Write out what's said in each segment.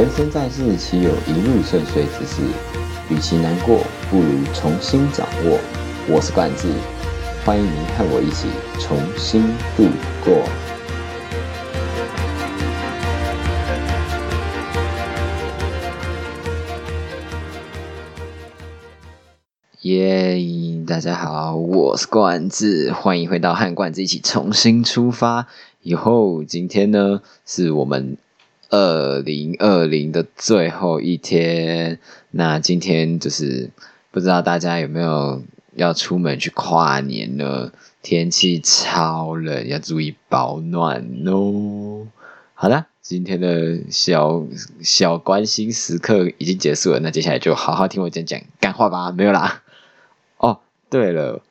人生在世，岂有一路顺遂之事？与其难过，不如重新掌握。我是冠志，欢迎您和我一起重新度过。耶！大家好，我是冠志，欢迎回到和冠志一起重新出发。以后今天呢，是我们。二零二零的最后一天，那今天就是不知道大家有没有要出门去跨年呢？天气超冷，要注意保暖哦。好的，今天的小小关心时刻已经结束了，那接下来就好好听我讲讲干话吧。没有啦。哦，对了，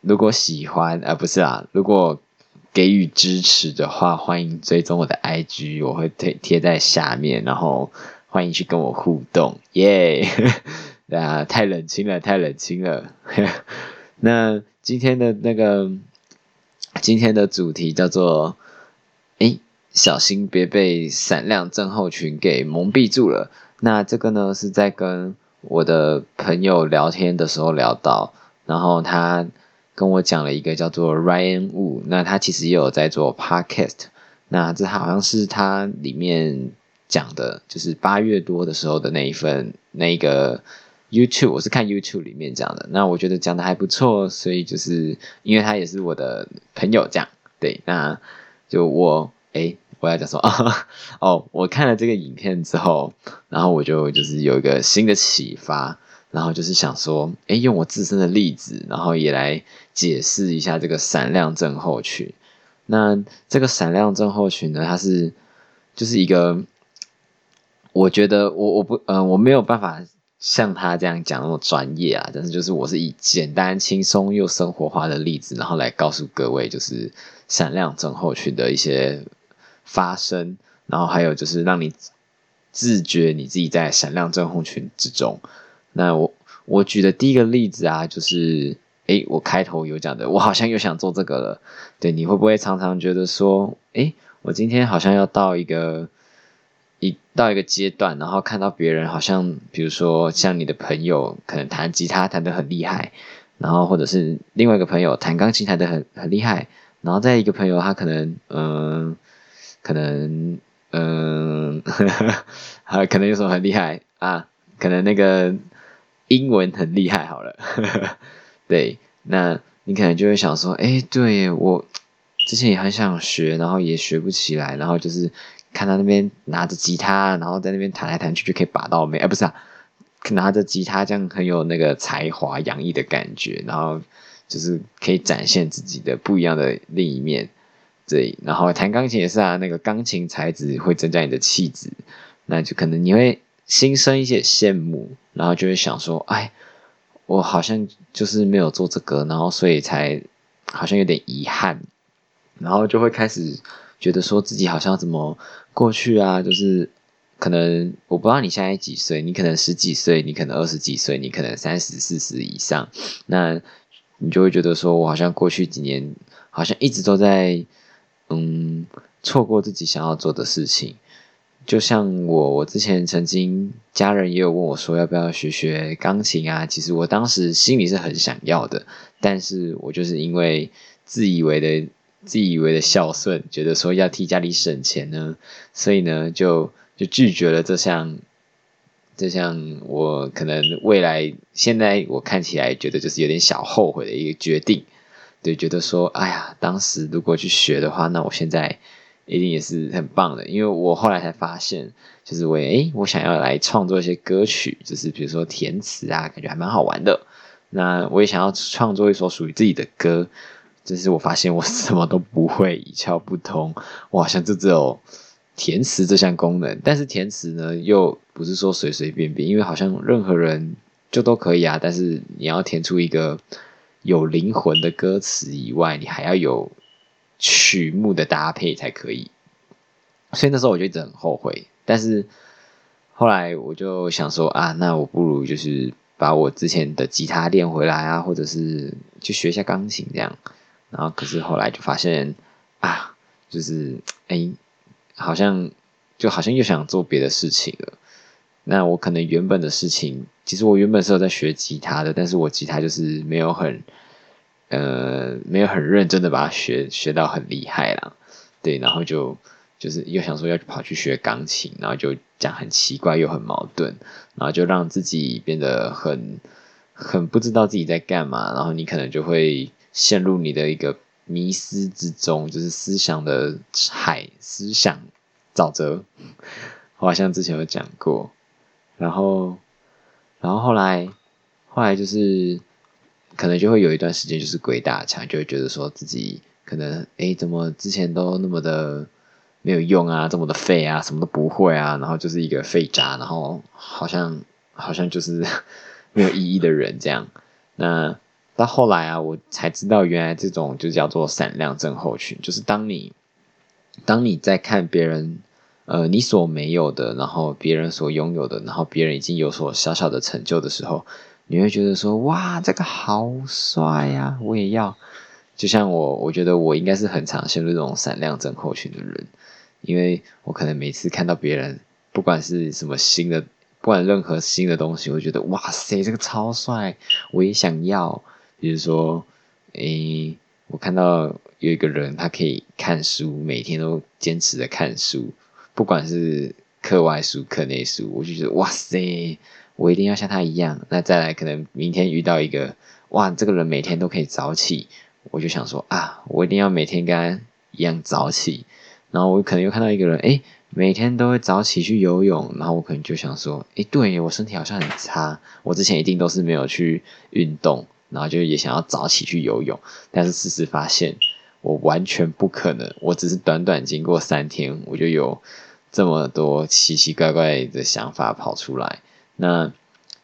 如果喜欢啊，不是啦，如果。给予支持的话，欢迎追踪我的 IG，我会贴贴在下面，然后欢迎去跟我互动，耶！啊，太冷清了，太冷清了。那今天的那个今天的主题叫做，哎，小心别被闪亮症候群给蒙蔽住了。那这个呢，是在跟我的朋友聊天的时候聊到，然后他。跟我讲了一个叫做 Ryan Wu，那他其实也有在做 Podcast，那这好像是他里面讲的，就是八月多的时候的那一份那个 YouTube，我是看 YouTube 里面讲的，那我觉得讲的还不错，所以就是因为他也是我的朋友这样，对，那就我哎，我要讲说，哦，我看了这个影片之后，然后我就就是有一个新的启发。然后就是想说，哎，用我自身的例子，然后也来解释一下这个闪亮症候群。那这个闪亮症候群呢，它是就是一个，我觉得我我不嗯我没有办法像他这样讲那么专业啊，但是就是我是以简单轻松又生活化的例子，然后来告诉各位，就是闪亮症候群的一些发生，然后还有就是让你自觉你自己在闪亮症候群之中。那我我举的第一个例子啊，就是诶，我开头有讲的，我好像又想做这个了。对，你会不会常常觉得说，诶，我今天好像要到一个一到一个阶段，然后看到别人好像，比如说像你的朋友可能弹吉他弹得很厉害，然后或者是另外一个朋友弹钢琴弹得很很厉害，然后再一个朋友他可能嗯，可能嗯，还可能有什么很厉害啊，可能那个。英文很厉害，好了，对，那你可能就会想说，哎，对我之前也很想学，然后也学不起来，然后就是看他那边拿着吉他，然后在那边弹来弹去就可以把到妹，哎，不是啊，拿着吉他这样很有那个才华洋溢的感觉，然后就是可以展现自己的不一样的另一面，对，然后弹钢琴也是啊，那个钢琴才子会增加你的气质，那就可能你会。心生一些羡慕，然后就会想说：“哎，我好像就是没有做这个，然后所以才好像有点遗憾，然后就会开始觉得说自己好像怎么过去啊，就是可能我不知道你现在几岁，你可能十几岁，你可能二十几岁，你可能三十四十以上，那你就会觉得说我好像过去几年好像一直都在嗯错过自己想要做的事情。”就像我，我之前曾经家人也有问我说要不要学学钢琴啊？其实我当时心里是很想要的，但是我就是因为自以为的自以为的孝顺，觉得说要替家里省钱呢，所以呢就就拒绝了这项这项我可能未来现在我看起来觉得就是有点小后悔的一个决定，对，觉得说哎呀，当时如果去学的话，那我现在。一定也是很棒的，因为我后来才发现，就是我诶，我想要来创作一些歌曲，就是比如说填词啊，感觉还蛮好玩的。那我也想要创作一首属于自己的歌，就是我发现我 什么都不会，一窍不通，我好像就只有填词这项功能。但是填词呢，又不是说随随便便，因为好像任何人就都可以啊。但是你要填出一个有灵魂的歌词以外，你还要有。曲目的搭配才可以，所以那时候我就一直很后悔。但是后来我就想说啊，那我不如就是把我之前的吉他练回来啊，或者是去学一下钢琴这样。然后可是后来就发现啊，就是哎，好像就好像又想做别的事情了。那我可能原本的事情，其实我原本是有在学吉他的，但是我吉他就是没有很，呃，没有很认真的把它学学到很厉害啦。对，然后就就是又想说要跑去学钢琴，然后就讲很奇怪又很矛盾，然后就让自己变得很很不知道自己在干嘛，然后你可能就会陷入你的一个迷思之中，就是思想的海，思想沼泽。我好像之前有讲过。然后，然后后来，后来就是，可能就会有一段时间就是鬼打墙，就会觉得说自己可能，哎，怎么之前都那么的没有用啊，这么的废啊，什么都不会啊，然后就是一个废渣，然后好像好像就是 没有意义的人这样。那到后来啊，我才知道原来这种就叫做闪亮症候群，就是当你当你在看别人。呃，你所没有的，然后别人所拥有的，然后别人已经有所小小的成就的时候，你会觉得说，哇，这个好帅呀，我也要。就像我，我觉得我应该是很常陷入这种闪亮症候群的人，因为我可能每次看到别人，不管是什么新的，不管任何新的东西，我觉得哇塞，这个超帅，我也想要。比如说，诶，我看到有一个人，他可以看书，每天都坚持的看书。不管是课外书、课内书，我就觉得哇塞，我一定要像他一样。那再来，可能明天遇到一个哇，这个人每天都可以早起，我就想说啊，我一定要每天跟他一样早起。然后我可能又看到一个人，哎，每天都会早起去游泳，然后我可能就想说，哎，对我身体好像很差，我之前一定都是没有去运动，然后就也想要早起去游泳，但是事实发现。我完全不可能，我只是短短经过三天，我就有这么多奇奇怪怪的想法跑出来。那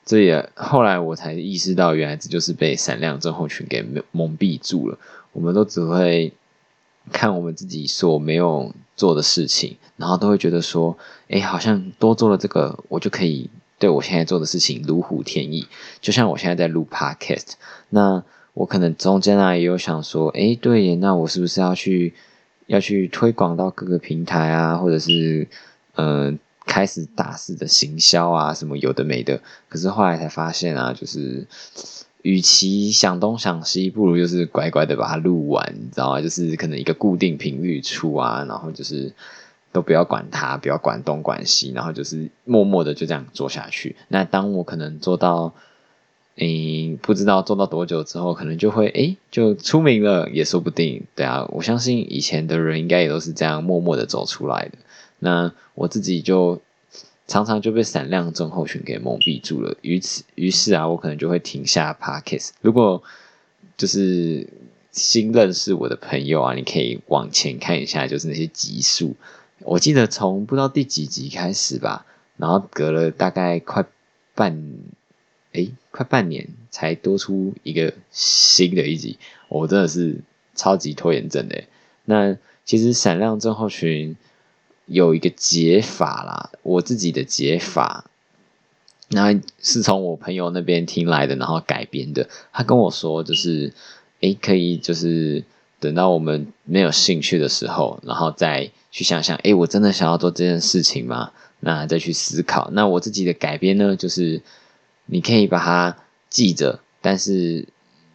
这也后来我才意识到，原来这就是被闪亮症候群给蒙蔽住了。我们都只会看我们自己所没有做的事情，然后都会觉得说，哎，好像多做了这个，我就可以对我现在做的事情如虎添翼。就像我现在在录 Podcast，那。我可能中间啊也有想说，哎，对耶，那我是不是要去要去推广到各个平台啊，或者是嗯开始大肆的行销啊，什么有的没的。可是后来才发现啊，就是与其想东想西，不如就是乖乖的把它录完，你知道吗？就是可能一个固定频率出啊，然后就是都不要管它，不要管东管西，然后就是默默的就这样做下去。那当我可能做到。嗯，不知道做到多久之后，可能就会诶就出名了，也说不定。对啊，我相信以前的人应该也都是这样默默的走出来的。那我自己就常常就被闪亮症候群给蒙蔽住了。于此，于是啊，我可能就会停下 Parkes。如果就是新认识我的朋友啊，你可以往前看一下，就是那些集数。我记得从不知道第几集开始吧，然后隔了大概快半。哎，快半年才多出一个新的一集，我真的是超级拖延症的。那其实闪亮症候群有一个解法啦，我自己的解法，那是从我朋友那边听来的，然后改编的。他跟我说，就是哎，可以就是等到我们没有兴趣的时候，然后再去想想，哎，我真的想要做这件事情吗？那再去思考。那我自己的改编呢，就是。你可以把它记着，但是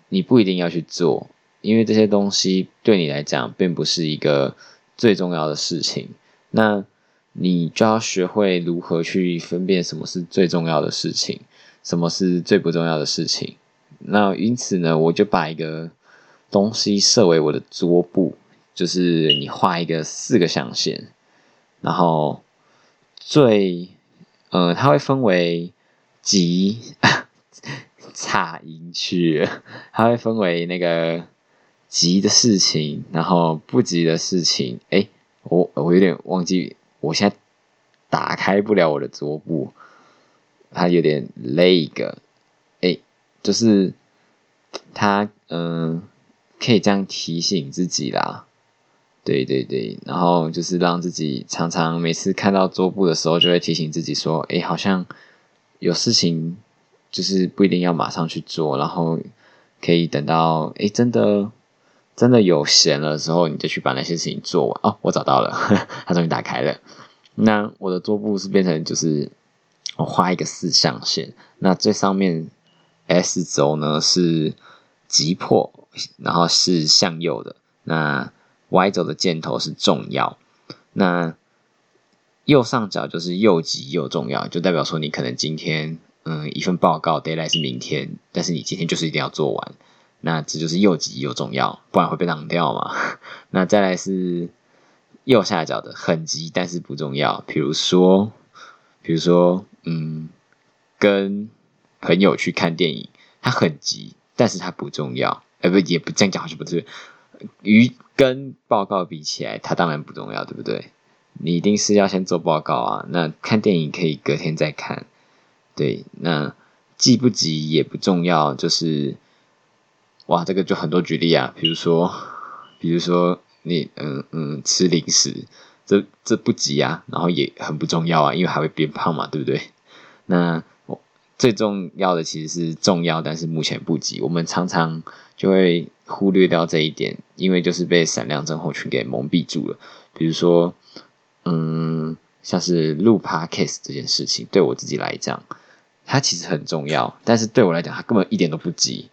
你不一定要去做，因为这些东西对你来讲并不是一个最重要的事情。那你就要学会如何去分辨什么是最重要的事情，什么是最不重要的事情。那因此呢，我就把一个东西设为我的桌布，就是你画一个四个象限，然后最呃，它会分为。急，差音区，它会分为那个急的事情，然后不急的事情。哎，我我有点忘记，我现在打开不了我的桌布，它有点累个。哎，就是它，嗯，可以这样提醒自己啦。对对对，然后就是让自己常常每次看到桌布的时候，就会提醒自己说，哎，好像。有事情就是不一定要马上去做，然后可以等到哎真的真的有闲了之后，你就去把那些事情做完。哦，我找到了，它终于打开了。那我的桌布是变成就是我画一个四象限，那最上面 S 轴呢是急迫，然后是向右的，那 Y 轴的箭头是重要，那右上角就是又急又重要，就代表说你可能今天嗯一份报告 deadline 是明天，但是你今天就是一定要做完，那这就是又急又重要，不然会被挡掉嘛。那再来是右下角的很急但是不重要，比如说比如说嗯跟朋友去看电影，它很急，但是它不重要，哎不也不这样讲好像不对。与跟报告比起来，它当然不重要，对不对？你一定是要先做报告啊。那看电影可以隔天再看，对。那急不急也不重要，就是哇，这个就很多举例啊。比如说，比如说你嗯嗯吃零食，这这不急啊，然后也很不重要啊，因为还会变胖嘛，对不对？那我最重要的其实是重要，但是目前不急。我们常常就会。忽略掉这一点，因为就是被闪亮症候群给蒙蔽住了。比如说，嗯，像是录 podcast 这件事情，对我自己来讲，它其实很重要，但是对我来讲，它根本一点都不急。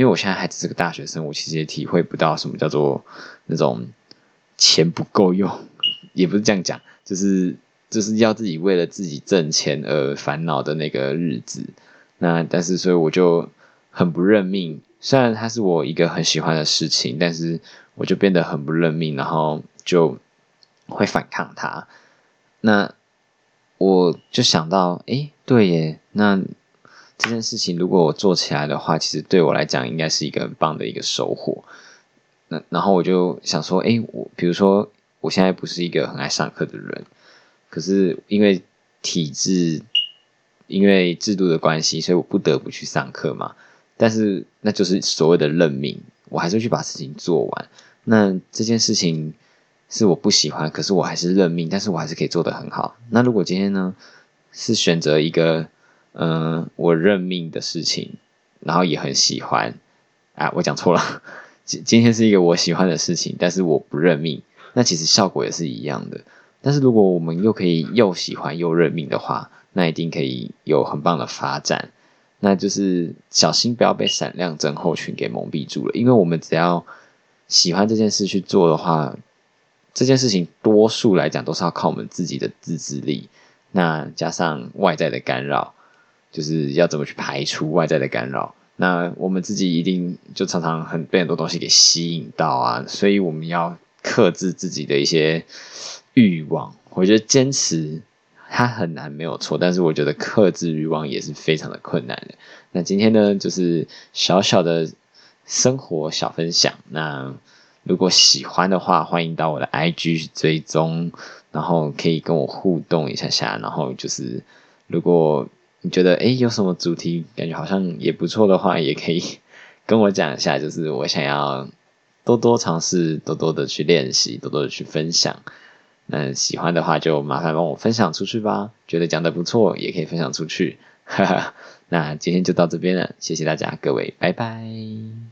因为我现在还只是个大学生，我其实也体会不到什么叫做那种钱不够用，也不是这样讲，就是就是要自己为了自己挣钱而烦恼的那个日子。那但是，所以我就很不认命。虽然它是我一个很喜欢的事情，但是我就变得很不认命，然后就会反抗它。那我就想到，哎，对耶，那这件事情如果我做起来的话，其实对我来讲应该是一个很棒的一个收获。那然后我就想说，哎，我比如说我现在不是一个很爱上课的人，可是因为体制、因为制度的关系，所以我不得不去上课嘛。但是那就是所谓的认命，我还是去把事情做完。那这件事情是我不喜欢，可是我还是认命，但是我还是可以做得很好。那如果今天呢是选择一个嗯我认命的事情，然后也很喜欢啊，我讲错了，今今天是一个我喜欢的事情，但是我不认命，那其实效果也是一样的。但是如果我们又可以又喜欢又认命的话，那一定可以有很棒的发展。那就是小心不要被闪亮症候群给蒙蔽住了，因为我们只要喜欢这件事去做的话，这件事情多数来讲都是要靠我们自己的自制力，那加上外在的干扰，就是要怎么去排除外在的干扰。那我们自己一定就常常很被很多东西给吸引到啊，所以我们要克制自己的一些欲望。我觉得坚持。它很难没有错，但是我觉得克制欲望也是非常的困难的。那今天呢，就是小小的生活小分享。那如果喜欢的话，欢迎到我的 IG 追踪，然后可以跟我互动一下下。然后就是如果你觉得诶有什么主题感觉好像也不错的话，也可以 跟我讲一下。就是我想要多多尝试，多多的去练习，多多的去分享。那喜欢的话就麻烦帮我分享出去吧，觉得讲的不错也可以分享出去，哈哈。那今天就到这边了，谢谢大家，各位，拜拜。